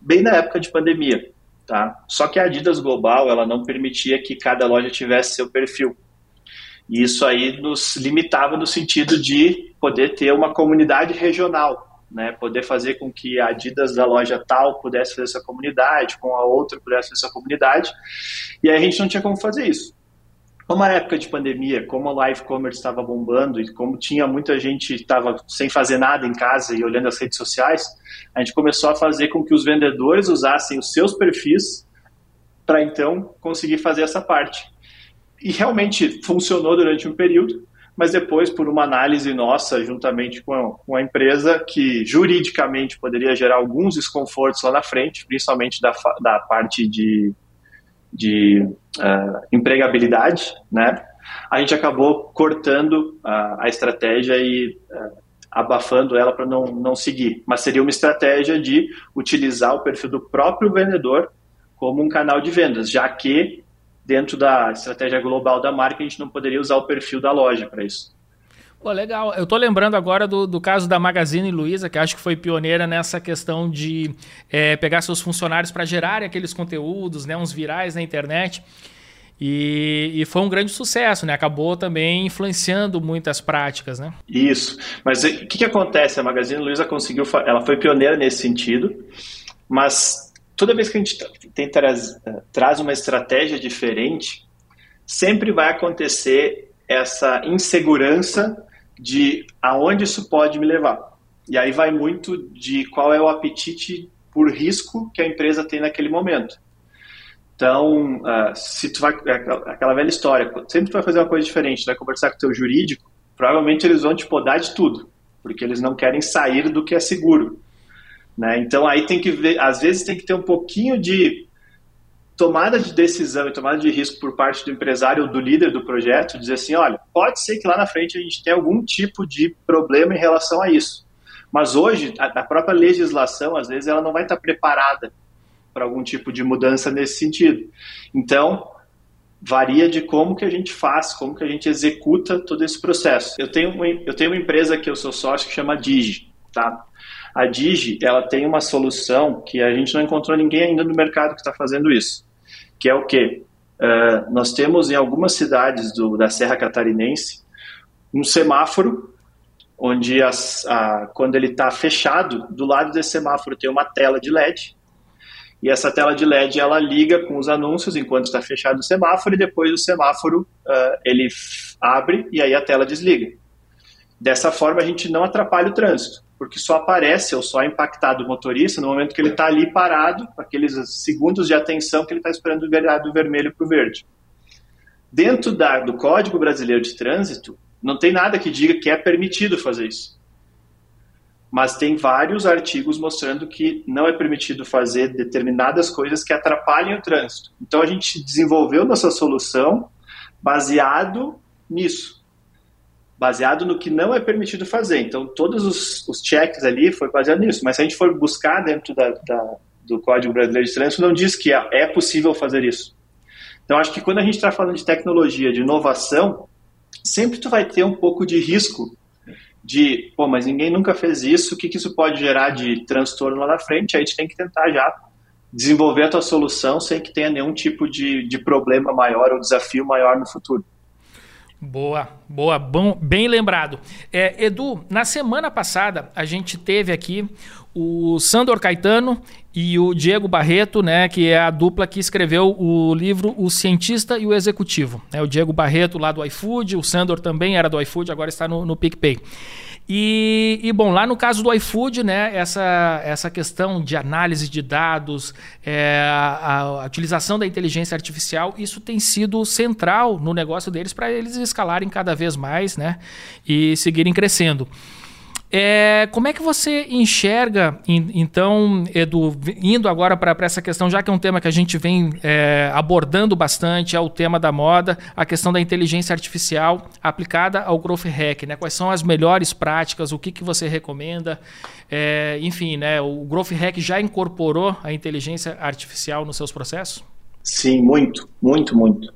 bem na época de pandemia. Tá? Só que a Adidas Global ela não permitia que cada loja tivesse seu perfil. E isso aí nos limitava no sentido de poder ter uma comunidade regional né, poder fazer com que a Adidas da loja tal pudesse fazer sua comunidade, com a outra pudesse fazer sua comunidade, e aí a gente não tinha como fazer isso. Como a época de pandemia, como a live commerce estava bombando e como tinha muita gente estava sem fazer nada em casa e olhando as redes sociais, a gente começou a fazer com que os vendedores usassem os seus perfis para então conseguir fazer essa parte. E realmente funcionou durante um período, mas depois, por uma análise nossa, juntamente com a, empresa, que juridicamente poderia gerar alguns desconfortos lá na frente, principalmente da, da parte de, de uh, empregabilidade, né? A gente acabou cortando uh, a estratégia e uh, abafando ela para não, não seguir. Mas seria uma estratégia de utilizar o perfil do próprio vendedor como um canal de vendas, já que dentro da estratégia global da marca, a gente não poderia usar o perfil da loja para isso. Pô, legal. Eu tô lembrando agora do, do caso da Magazine Luiza, que acho que foi pioneira nessa questão de é, pegar seus funcionários para gerarem aqueles conteúdos, né, uns virais na internet. E, e, foi um grande sucesso, né? Acabou também influenciando muitas práticas, né? Isso. Mas o que, que acontece? A Magazine Luiza conseguiu, ela foi pioneira nesse sentido, mas toda vez que a gente traz, traz uma estratégia diferente, sempre vai acontecer essa insegurança de aonde isso pode me levar. E aí vai muito de qual é o apetite por risco que a empresa tem naquele momento. Então, uh, se tu vai é aquela velha história, sempre tu vai fazer uma coisa diferente, vai conversar com o teu jurídico, provavelmente eles vão te podar de tudo, porque eles não querem sair do que é seguro. Né? Então aí tem que ver, às vezes tem que ter um pouquinho de tomada de decisão e tomada de risco por parte do empresário ou do líder do projeto, dizer assim, olha, pode ser que lá na frente a gente tenha algum tipo de problema em relação a isso. Mas hoje, a, própria legislação, às vezes, ela não vai estar preparada para algum tipo de mudança nesse sentido. Então, varia de como que a gente faz, como que a gente executa todo esse processo. Eu tenho uma, eu tenho uma empresa que eu sou sócio que chama Digi, tá? A Digi, ela tem uma solução que a gente não encontrou ninguém ainda no mercado que está fazendo isso, que é o quê? Uh, nós temos em algumas cidades do, da Serra Catarinense um semáforo onde as, a, quando ele está fechado, do lado desse semáforo tem uma tela de LED e essa tela de LED ela liga com os anúncios enquanto está fechado o semáforo e depois o semáforo uh, ele abre e aí a tela desliga. Dessa forma a gente não atrapalha o trânsito porque só aparece ou só é impactado o motorista no momento que ele está ali parado, aqueles segundos de atenção que ele está esperando virar do vermelho para o verde. Dentro da, do Código Brasileiro de Trânsito, não tem nada que diga que é permitido fazer isso. Mas tem vários artigos mostrando que não é permitido fazer determinadas coisas que atrapalhem o trânsito. Então a gente desenvolveu nossa solução baseado nisso. Baseado no que não é permitido fazer. Então, todos os, os checks ali foi baseado nisso. Mas se a gente for buscar dentro da, da, do Código Brasileiro de Trânsito, não diz que é, é possível fazer isso. Então, acho que quando a gente está falando de tecnologia, de inovação, sempre tu vai ter um pouco de risco de, pô, mas ninguém nunca fez isso, o que, que isso pode gerar de transtorno lá na frente? Aí a gente tem que tentar já desenvolver a tua solução sem que tenha nenhum tipo de, de problema maior ou desafio maior no futuro. Boa, boa, bom, bem lembrado. É, Edu, na semana passada a gente teve aqui o Sandor Caetano e o Diego Barreto, né, que é a dupla que escreveu o livro O Cientista e o Executivo. É, o Diego Barreto lá do iFood, o Sandor também era do iFood, agora está no, no PicPay. E, e, bom, lá no caso do iFood, né, essa, essa questão de análise de dados, é, a, a, utilização da inteligência artificial, isso tem sido central no negócio deles para eles escalarem cada vez mais né, e seguirem crescendo. É, como é que você enxerga, então, Edu, indo agora para essa questão, já que é um tema que a gente vem é, abordando bastante, é o tema da moda, a questão da inteligência artificial aplicada ao Growth Hack, né? Quais são as melhores práticas, o que, que você recomenda? É, enfim, né, o Growth Hack já incorporou a inteligência artificial nos seus processos? Sim, muito, muito, muito.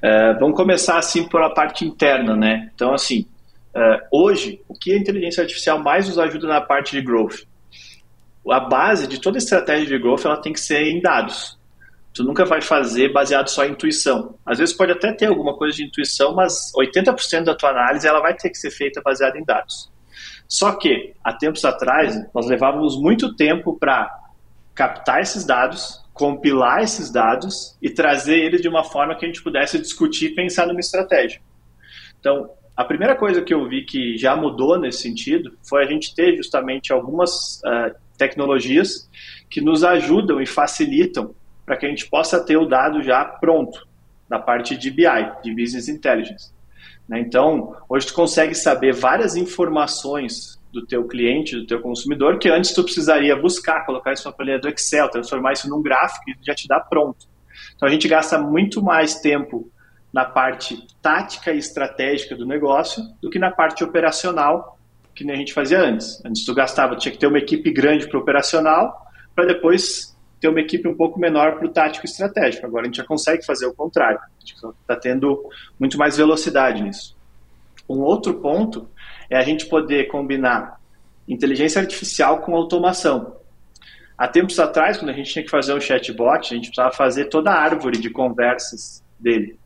É, vamos começar assim por a parte interna, né? Então, assim, Uh, hoje, o que a inteligência artificial mais nos ajuda na parte de growth? A base de toda estratégia de growth ela tem que ser em dados. Tu nunca vai fazer baseado só em intuição. Às vezes pode até ter alguma coisa de intuição, mas 80% da tua análise ela vai ter que ser feita baseada em dados. Só que, há tempos atrás, nós levávamos muito tempo para captar esses dados, compilar esses dados e trazer eles de uma forma que a gente pudesse discutir e pensar numa estratégia. Então, a primeira coisa que eu vi que já mudou nesse sentido foi a gente ter justamente algumas uh, tecnologias que nos ajudam e facilitam para que a gente possa ter o dado já pronto da parte de BI, de Business Intelligence. Né? Então, hoje tu consegue saber várias informações do teu cliente, do teu consumidor, que antes tu precisaria buscar, colocar isso na planilha do Excel, transformar isso num gráfico e já te dá pronto. Então, a gente gasta muito mais tempo na parte tática e estratégica do negócio do que na parte operacional, que nem a gente fazia antes. Antes tu gastava, tinha que ter uma equipe grande para operacional, para depois ter uma equipe um pouco menor para o tático e estratégico. Agora a gente já consegue fazer o contrário. A gente está tendo muito mais velocidade nisso. Um outro ponto é a gente poder combinar inteligência artificial com automação. Há tempos atrás, quando a gente tinha que fazer um chatbot, a gente precisava fazer toda a árvore de conversas dele.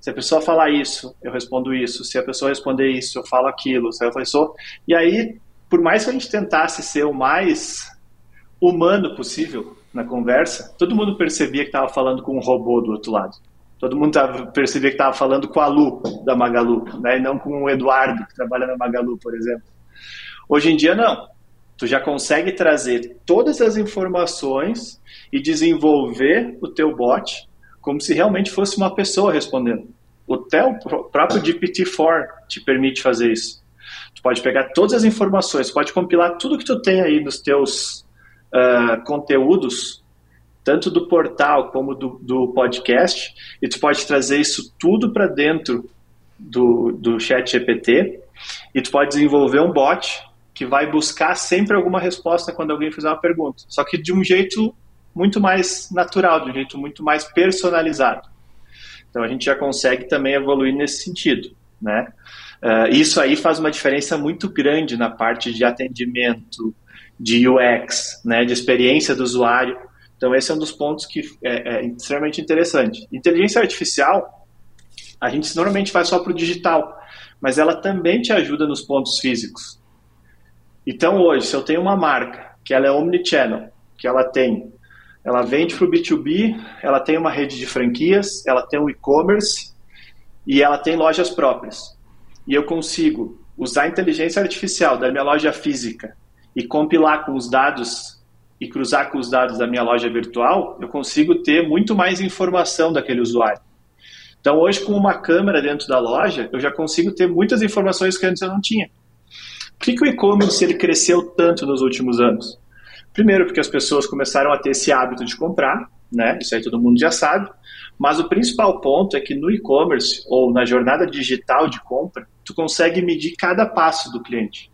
Se a pessoa falar isso, eu respondo isso. Se a pessoa responder isso, eu falo aquilo. Se falo isso. E aí, por mais que a gente tentasse ser o mais humano possível na conversa, todo mundo percebia que estava falando com um robô do outro lado. Todo mundo tava, percebia que estava falando com a Lu da Magalu, né? e não com o Eduardo, que trabalha na Magalu, por exemplo. Hoje em dia, não. Tu já consegue trazer todas as informações e desenvolver o teu bot como se realmente fosse uma pessoa respondendo. TEL, o próprio GPT-4 te permite fazer isso. Tu pode pegar todas as informações, pode compilar tudo que tu tem aí nos teus uh, conteúdos, tanto do portal como do, do podcast, e tu pode trazer isso tudo para dentro do, do chat GPT, e tu pode desenvolver um bot que vai buscar sempre alguma resposta quando alguém fizer uma pergunta. Só que de um jeito muito mais natural, de um jeito muito mais personalizado. Então a gente já consegue também evoluir nesse sentido, né? Uh, isso aí faz uma diferença muito grande na parte de atendimento, de UX, né, de experiência do usuário. Então esse é um dos pontos que é, é extremamente interessante. Inteligência artificial, a gente normalmente faz só para o digital, mas ela também te ajuda nos pontos físicos. Então hoje, se eu tenho uma marca que ela é omnichannel, que ela tem ela vende para o B2B, ela tem uma rede de franquias, ela tem um e-commerce e ela tem lojas próprias. E eu consigo usar a inteligência artificial da minha loja física e compilar com os dados e cruzar com os dados da minha loja virtual, eu consigo ter muito mais informação daquele usuário. Então, hoje, com uma câmera dentro da loja, eu já consigo ter muitas informações que antes eu não tinha. Por que, que o e-commerce cresceu tanto nos últimos anos? Primeiro, porque as pessoas começaram a ter esse hábito de comprar, né? Isso aí todo mundo já sabe. Mas o principal ponto é que no e-commerce ou na jornada digital de compra, tu consegue medir cada passo do cliente.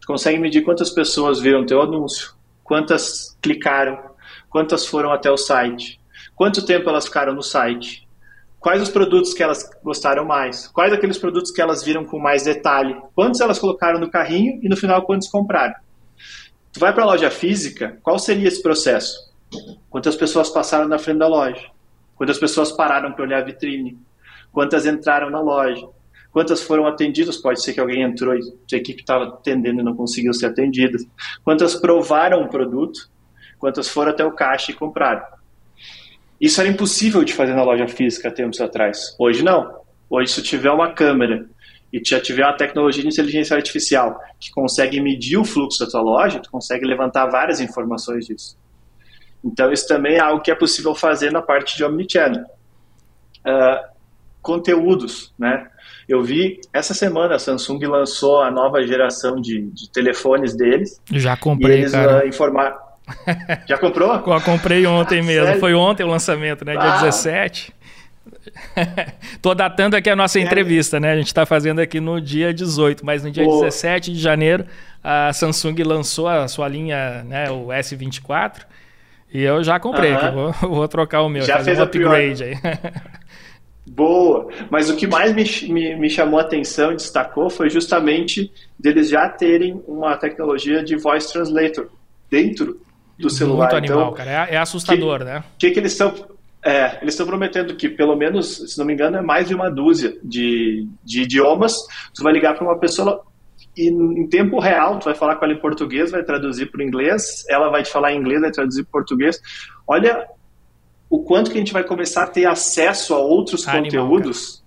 Tu consegue medir quantas pessoas viram teu anúncio, quantas clicaram, quantas foram até o site, quanto tempo elas ficaram no site, quais os produtos que elas gostaram mais, quais aqueles produtos que elas viram com mais detalhe, quantos elas colocaram no carrinho e no final quantos compraram. Tu vai para a loja física, qual seria esse processo? Quantas pessoas passaram na frente da loja? Quantas pessoas pararam para olhar a vitrine? Quantas entraram na loja? Quantas foram atendidas? Pode ser que alguém entrou e a equipe estava atendendo e não conseguiu ser atendida. Quantas provaram o produto? Quantas foram até o caixa e compraram? Isso era impossível de fazer na loja física tempos atrás. Hoje não. Hoje, se tiver uma câmera e já tiver uma tecnologia de inteligência artificial que consegue medir o fluxo da tua loja, tu consegue levantar várias informações disso. Então, isso também é algo que é possível fazer na parte de omnichannel. Uh, conteúdos, né? Eu vi essa semana a Samsung lançou a nova geração de, de telefones deles. Já comprei, e eles, cara. Uh, informar, Já comprou? Eu comprei ontem mesmo. Sério? Foi ontem o lançamento, né? Dia ah. 17. Tô datando aqui a nossa é. entrevista, né? A gente está fazendo aqui no dia 18, mas no dia Pô. 17 de janeiro a Samsung lançou a sua linha, né, o S24, e eu já comprei, uh -huh. vou, vou, trocar o meu, já fazer fez um upgrade aí. Boa! Mas o que mais me, me, me, chamou a atenção e destacou foi justamente deles já terem uma tecnologia de voice translator dentro do celular. Muito animal, então, cara. É, é assustador, que, né? O que, que eles estão. É, eles estão prometendo que, pelo menos, se não me engano, é mais de uma dúzia de, de idiomas. Tu vai ligar para uma pessoa e em tempo real, tu vai falar com ela em português, vai traduzir para o inglês, ela vai te falar em inglês, vai traduzir para português. Olha o quanto que a gente vai começar a ter acesso a outros Animal, conteúdos cara.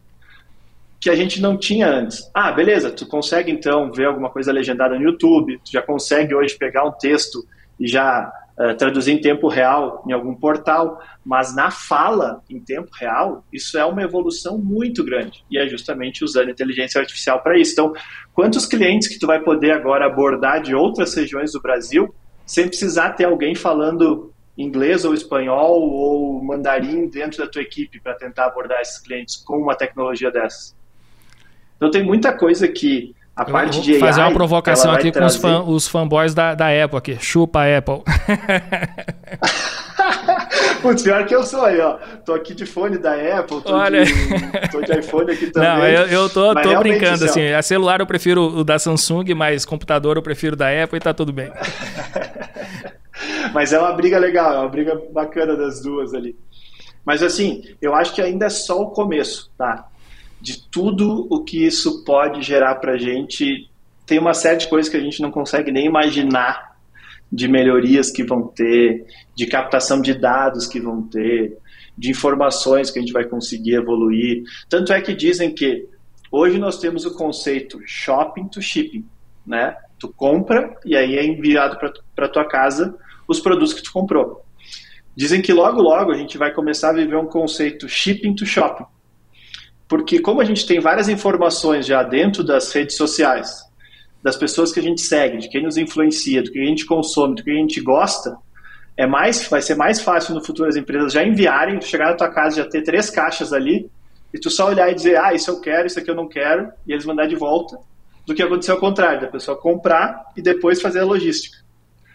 que a gente não tinha antes. Ah, beleza, tu consegue então ver alguma coisa legendada no YouTube, tu já consegue hoje pegar um texto e já uh, traduzir em tempo real em algum portal, mas na fala em tempo real, isso é uma evolução muito grande e é justamente usando inteligência artificial para isso. Então, quantos clientes que tu vai poder agora abordar de outras regiões do Brasil sem precisar ter alguém falando inglês ou espanhol ou mandarim dentro da tua equipe para tentar abordar esses clientes com uma tecnologia dessas? Então tem muita coisa que a eu parte de AI, fazer uma provocação aqui com os, fan, os fanboys da, da Apple aqui. Chupa a Apple. Putz, pior que eu sou aí, ó. Tô aqui de fone da Apple, tô, Olha... de, tô de iPhone aqui também. Não, eu, eu tô, tô brincando, assim, assim a celular eu prefiro o da Samsung, mas computador eu prefiro da Apple e tá tudo bem. mas é uma briga legal, é uma briga bacana das duas ali. Mas assim, eu acho que ainda é só o começo, tá? De tudo o que isso pode gerar para a gente. Tem uma série de coisas que a gente não consegue nem imaginar de melhorias que vão ter, de captação de dados que vão ter, de informações que a gente vai conseguir evoluir. Tanto é que dizem que hoje nós temos o conceito shopping to shipping, né? Tu compra e aí é enviado para tua casa os produtos que tu comprou. Dizem que logo logo a gente vai começar a viver um conceito shipping to shopping, porque como a gente tem várias informações já dentro das redes sociais, das pessoas que a gente segue, de quem nos influencia, do que a gente consome, do que a gente gosta, é mais, vai ser mais fácil no futuro as empresas já enviarem, chegar na tua casa já ter três caixas ali, e tu só olhar e dizer, ah, isso eu quero, isso aqui eu não quero, e eles mandar de volta, do que acontecer ao contrário, da pessoa comprar e depois fazer a logística.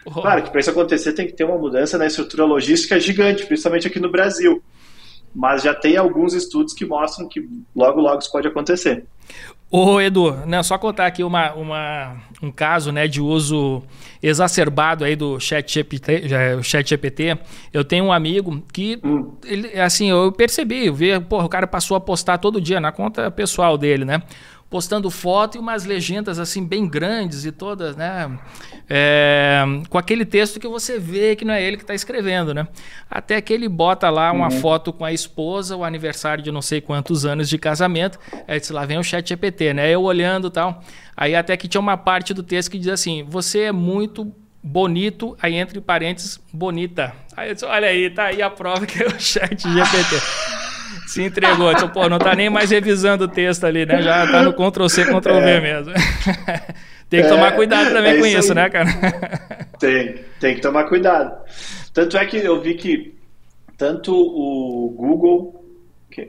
Oh. Claro que para isso acontecer tem que ter uma mudança na estrutura logística gigante, principalmente aqui no Brasil mas já tem alguns estudos que mostram que logo, logo isso pode acontecer. Ô Edu, né, só contar aqui uma, uma, um caso né, de uso exacerbado aí do chat GPT, chat GPT. Eu tenho um amigo que, hum. ele, assim, eu percebi, eu vi, porra, o cara passou a postar todo dia na conta pessoal dele, né? Postando foto e umas legendas assim bem grandes e todas, né? É, com aquele texto que você vê que não é ele que está escrevendo, né? Até que ele bota lá uma uhum. foto com a esposa, o aniversário de não sei quantos anos de casamento. Aí disse, lá vem o chat GPT, né? Eu olhando tal. Aí até que tinha uma parte do texto que diz assim: você é muito bonito, aí entre parênteses, bonita. Aí eu disse, olha aí, tá aí a prova que é o chat GPT. Se entregou. Disse, pô, não tá nem mais revisando o texto ali, né? Já tá no Ctrl-C, Ctrl-V é. mesmo. tem que tomar é, cuidado também é com isso, isso né, cara? Tem, tem que tomar cuidado. Tanto é que eu vi que tanto o Google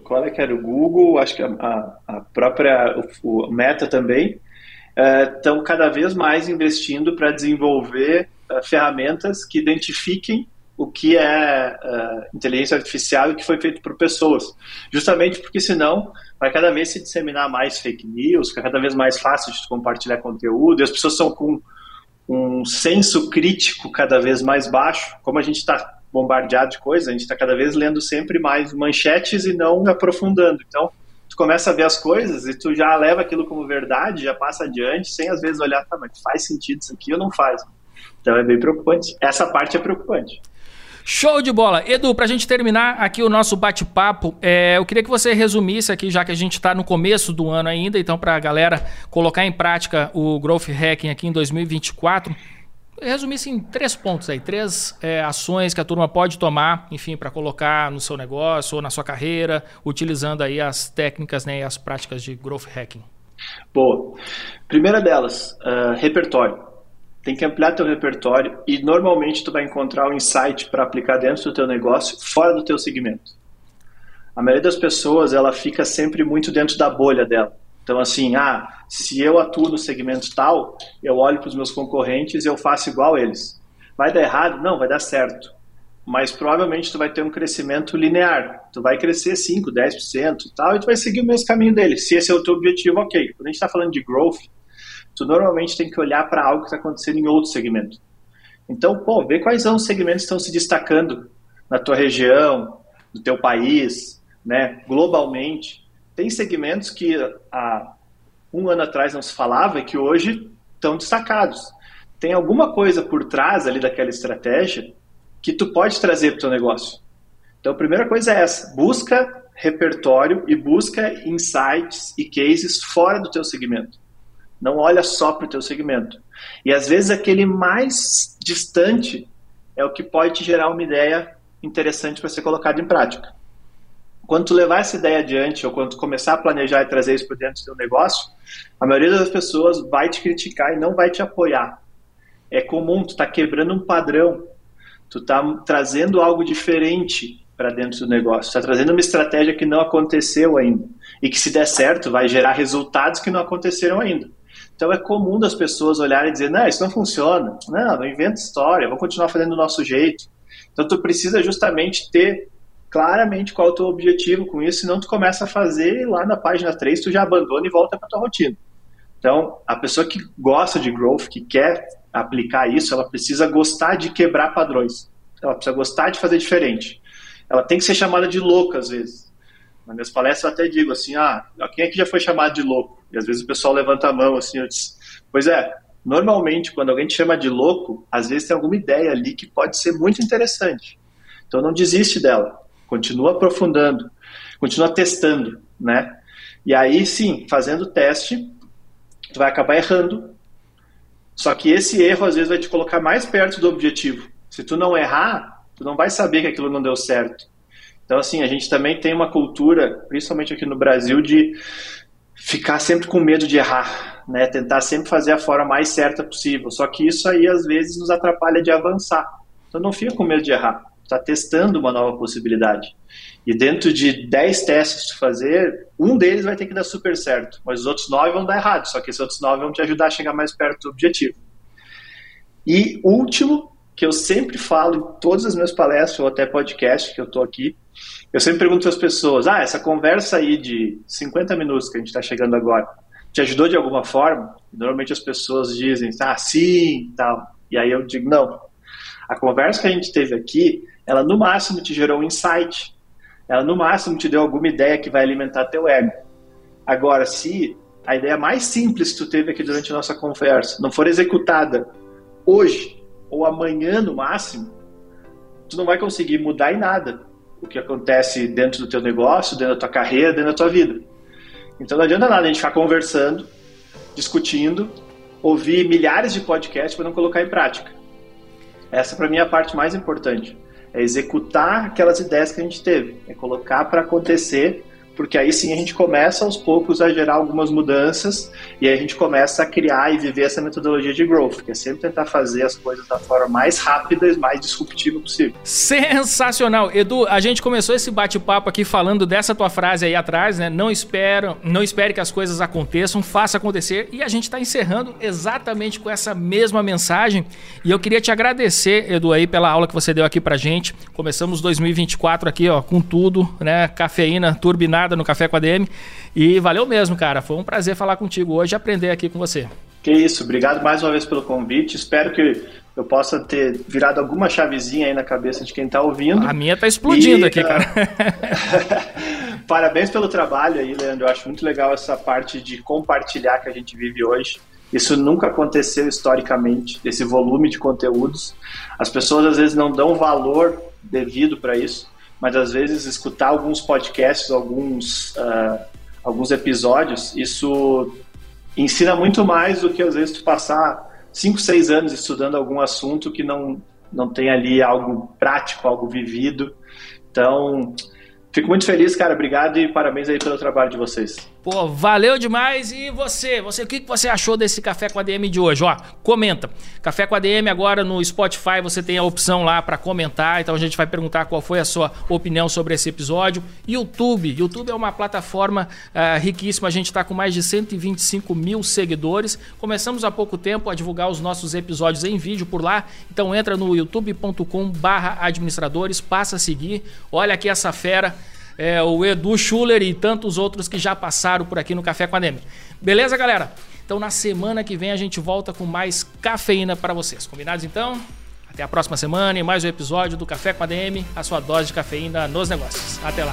qual é que era o Google, acho que a, a própria o, o Meta também, estão uh, cada vez mais investindo para desenvolver uh, ferramentas que identifiquem o que é uh, inteligência artificial e que foi feito por pessoas. Justamente porque senão vai cada vez se disseminar mais fake news, fica cada vez mais fácil de compartilhar conteúdo, e as pessoas são com um senso crítico cada vez mais baixo, como a gente está bombardeado de coisas, a gente está cada vez lendo sempre mais manchetes e não aprofundando. Então, tu começa a ver as coisas e tu já leva aquilo como verdade, já passa adiante, sem às vezes olhar, tá, mas faz sentido isso aqui ou não faz? Então é bem preocupante. Essa parte é preocupante. Show de bola. Edu, para a gente terminar aqui o nosso bate-papo, é, eu queria que você resumisse aqui, já que a gente está no começo do ano ainda, então para a galera colocar em prática o Growth Hacking aqui em 2024, resumisse em três pontos aí, três é, ações que a turma pode tomar, enfim, para colocar no seu negócio ou na sua carreira, utilizando aí as técnicas né, e as práticas de Growth Hacking. Boa. Primeira delas, uh, repertório tem que ampliar teu repertório e normalmente tu vai encontrar um insight para aplicar dentro do teu negócio fora do teu segmento. A maioria das pessoas ela fica sempre muito dentro da bolha dela. Então assim, ah, se eu atuo no segmento tal, eu olho para os meus concorrentes e eu faço igual eles. Vai dar errado? Não, vai dar certo. Mas provavelmente tu vai ter um crescimento linear. Tu vai crescer 5, 10% e tal, e tu vai seguir o mesmo caminho dele. Se esse é o teu objetivo, ok. Quando a gente está falando de growth, tu normalmente tem que olhar para algo que está acontecendo em outro segmento. Então, pô, vê quais são os segmentos que estão se destacando na tua região, no teu país, né, globalmente. Tem segmentos que há um ano atrás não se falava e que hoje estão destacados. Tem alguma coisa por trás ali daquela estratégia que tu pode trazer para o teu negócio. Então, a primeira coisa é essa: busca repertório e busca insights e cases fora do teu segmento. Não olha só para o teu segmento. E às vezes aquele mais distante é o que pode te gerar uma ideia interessante para ser colocada em prática. Quando tu levar essa ideia adiante ou quando tu começar a planejar e trazer isso para dentro do teu negócio, a maioria das pessoas vai te criticar e não vai te apoiar. É comum, tu tá quebrando um padrão, tu tá trazendo algo diferente para dentro do negócio, está trazendo uma estratégia que não aconteceu ainda e que se der certo vai gerar resultados que não aconteceram ainda. Então é comum das pessoas olharem e dizer, não, isso não funciona, não, não inventa história, vamos continuar fazendo do nosso jeito. Então tu precisa justamente ter claramente qual é o teu objetivo com isso, senão tu começa a fazer e lá na página 3 tu já abandona e volta para tua rotina. Então, a pessoa que gosta de growth, que quer aplicar isso, ela precisa gostar de quebrar padrões. Ela precisa gostar de fazer diferente. Ela tem que ser chamada de louca às vezes. Nas minhas palestras eu até digo assim, ah, quem é que já foi chamado de louco? E às vezes o pessoal levanta a mão assim, eu disse, pois é, normalmente quando alguém te chama de louco, às vezes tem alguma ideia ali que pode ser muito interessante. Então não desiste dela, continua aprofundando, continua testando, né? E aí sim, fazendo teste, tu vai acabar errando. Só que esse erro às vezes vai te colocar mais perto do objetivo. Se tu não errar, tu não vai saber que aquilo não deu certo. Então, assim, a gente também tem uma cultura, principalmente aqui no Brasil, de ficar sempre com medo de errar, né? Tentar sempre fazer a forma mais certa possível. Só que isso aí, às vezes, nos atrapalha de avançar. Então, não fica com medo de errar. Está testando uma nova possibilidade. E dentro de 10 testes que fazer, um deles vai ter que dar super certo, mas os outros 9 vão dar errado. Só que esses outros 9 vão te ajudar a chegar mais perto do objetivo. E último, que eu sempre falo em todas as minhas palestras ou até podcast que eu estou aqui, eu sempre pergunto às pessoas: ah, essa conversa aí de 50 minutos que a gente está chegando agora, te ajudou de alguma forma? Normalmente as pessoas dizem: ah, sim, tal. E aí eu digo: não. A conversa que a gente teve aqui, ela no máximo te gerou um insight. Ela no máximo te deu alguma ideia que vai alimentar teu ego. Agora, se a ideia mais simples que tu teve aqui durante a nossa conversa não for executada hoje, ou amanhã no máximo, tu não vai conseguir mudar em nada o que acontece dentro do teu negócio, dentro da tua carreira, dentro da tua vida. Então não adianta nada a gente ficar conversando, discutindo, ouvir milhares de podcasts para não colocar em prática. Essa para mim é a parte mais importante. É executar aquelas ideias que a gente teve, é colocar para acontecer porque aí sim a gente começa aos poucos a gerar algumas mudanças e a gente começa a criar e viver essa metodologia de growth, que é sempre tentar fazer as coisas da forma mais rápida e mais disruptiva possível. Sensacional. Edu, a gente começou esse bate-papo aqui falando dessa tua frase aí atrás, né? Não espero, não espere que as coisas aconteçam, faça acontecer. E a gente está encerrando exatamente com essa mesma mensagem. E eu queria te agradecer, Edu, aí pela aula que você deu aqui pra gente. Começamos 2024 aqui, ó, com tudo, né? Cafeína turbinada no Café com a DM. E valeu mesmo, cara. Foi um prazer falar contigo hoje e aprender aqui com você. Que isso, obrigado mais uma vez pelo convite. Espero que eu possa ter virado alguma chavezinha aí na cabeça de quem está ouvindo. A minha está explodindo e, aqui, cara. Parabéns pelo trabalho aí, Leandro. Eu acho muito legal essa parte de compartilhar que a gente vive hoje. Isso nunca aconteceu historicamente, esse volume de conteúdos. As pessoas às vezes não dão valor devido para isso, mas às vezes escutar alguns podcasts, alguns, uh, alguns episódios, isso ensina muito mais do que às vezes tu passar 5, 6 anos estudando algum assunto que não, não tem ali algo prático, algo vivido. Então, fico muito feliz, cara. Obrigado e parabéns aí pelo trabalho de vocês. Pô, valeu demais. E você? Você, o que você achou desse Café com a DM de hoje? Ó, comenta. Café com a DM agora no Spotify, você tem a opção lá para comentar. Então a gente vai perguntar qual foi a sua opinião sobre esse episódio. YouTube. YouTube é uma plataforma uh, riquíssima. A gente está com mais de 125 mil seguidores. Começamos há pouco tempo a divulgar os nossos episódios em vídeo por lá. Então entra no youtube.com/barra administradores, passa a seguir. Olha aqui essa fera é, o Edu Schuller e tantos outros que já passaram por aqui no Café com a Demi. Beleza, galera? Então na semana que vem a gente volta com mais cafeína para vocês. Combinados então? Até a próxima semana e mais um episódio do Café com a DM, a sua dose de cafeína nos negócios. Até lá.